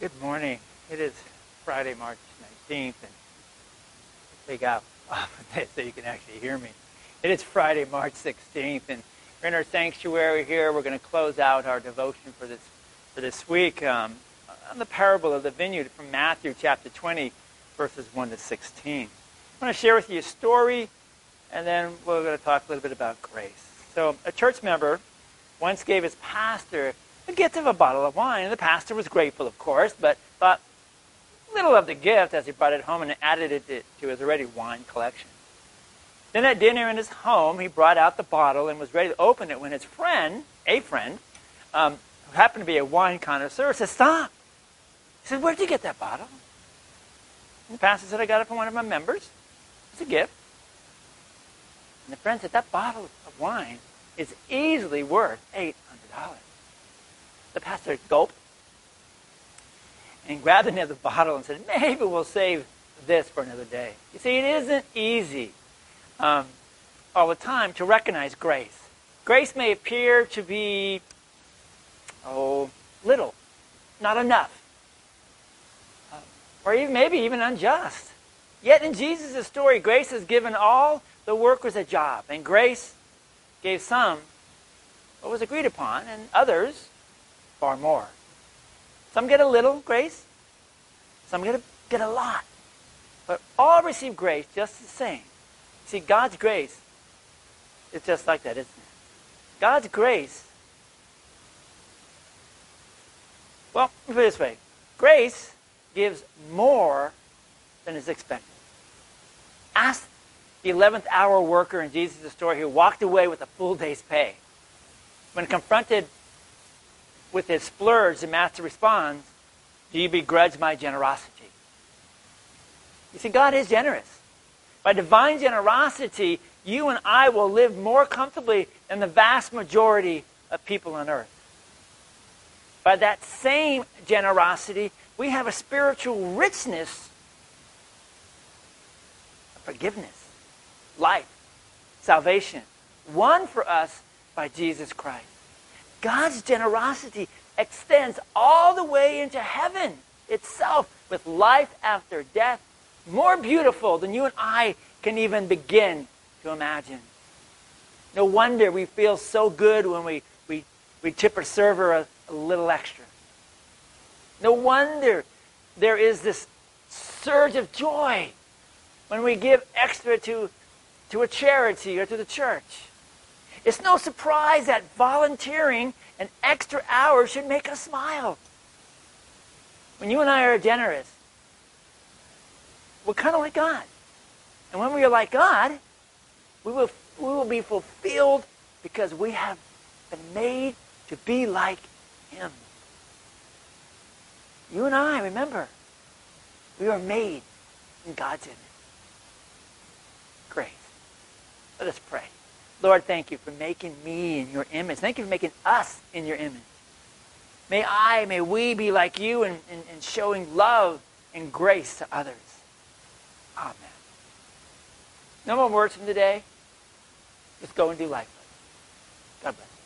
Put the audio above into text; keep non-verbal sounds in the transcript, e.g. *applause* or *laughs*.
Good morning. It is Friday, March 19th, and speak out *laughs* so you can actually hear me. It is Friday, March 16th, and we're in our sanctuary here. We're going to close out our devotion for this for this week um, on the parable of the vineyard from Matthew chapter 20, verses 1 to 16. I want to share with you a story, and then we're going to talk a little bit about grace. So, a church member once gave his pastor the gift of a bottle of wine. And the pastor was grateful, of course, but thought little of the gift as he brought it home and added it to his already wine collection. Then at dinner in his home, he brought out the bottle and was ready to open it when his friend, a friend, um, who happened to be a wine connoisseur, said, Stop. He said, Where'd you get that bottle? And the pastor said, I got it from one of my members. It's a gift. And the friend said, That bottle of wine is easily worth $800. The pastor gulped and grabbed another bottle and said, maybe we'll save this for another day. You see, it isn't easy um, all the time to recognize grace. Grace may appear to be, oh, little, not enough, uh, or even maybe even unjust. Yet in Jesus' story, grace has given all the workers a job, and grace gave some what was agreed upon, and others far more. Some get a little grace, some get a, get a lot. But all receive grace just the same. See, God's grace is just like that, isn't it? God's grace, well, put it this way grace gives more than is expected. Ask the 11th hour worker in Jesus' story who walked away with a full day's pay. When confronted with his splurge, the master responds, Do you begrudge my generosity? You see, God is generous. By divine generosity, you and I will live more comfortably than the vast majority of people on earth. By that same generosity, we have a spiritual richness forgiveness, life, salvation, won for us by Jesus Christ. God's generosity extends all the way into heaven itself with life after death, more beautiful than you and I can even begin to imagine. No wonder we feel so good when we, we, we tip a server a, a little extra. No wonder there is this surge of joy when we give extra to, to a charity or to the church. It's no surprise that volunteering an extra hour should make us smile. When you and I are generous, we're kind of like God. And when we are like God, we will, we will be fulfilled because we have been made to be like Him. You and I, remember, we are made in God's image. Great. Let us pray. Lord, thank you for making me in your image. Thank you for making us in your image. May I, may we be like you in, in, in showing love and grace to others. Amen. No more words from today. Just go and do life. God bless.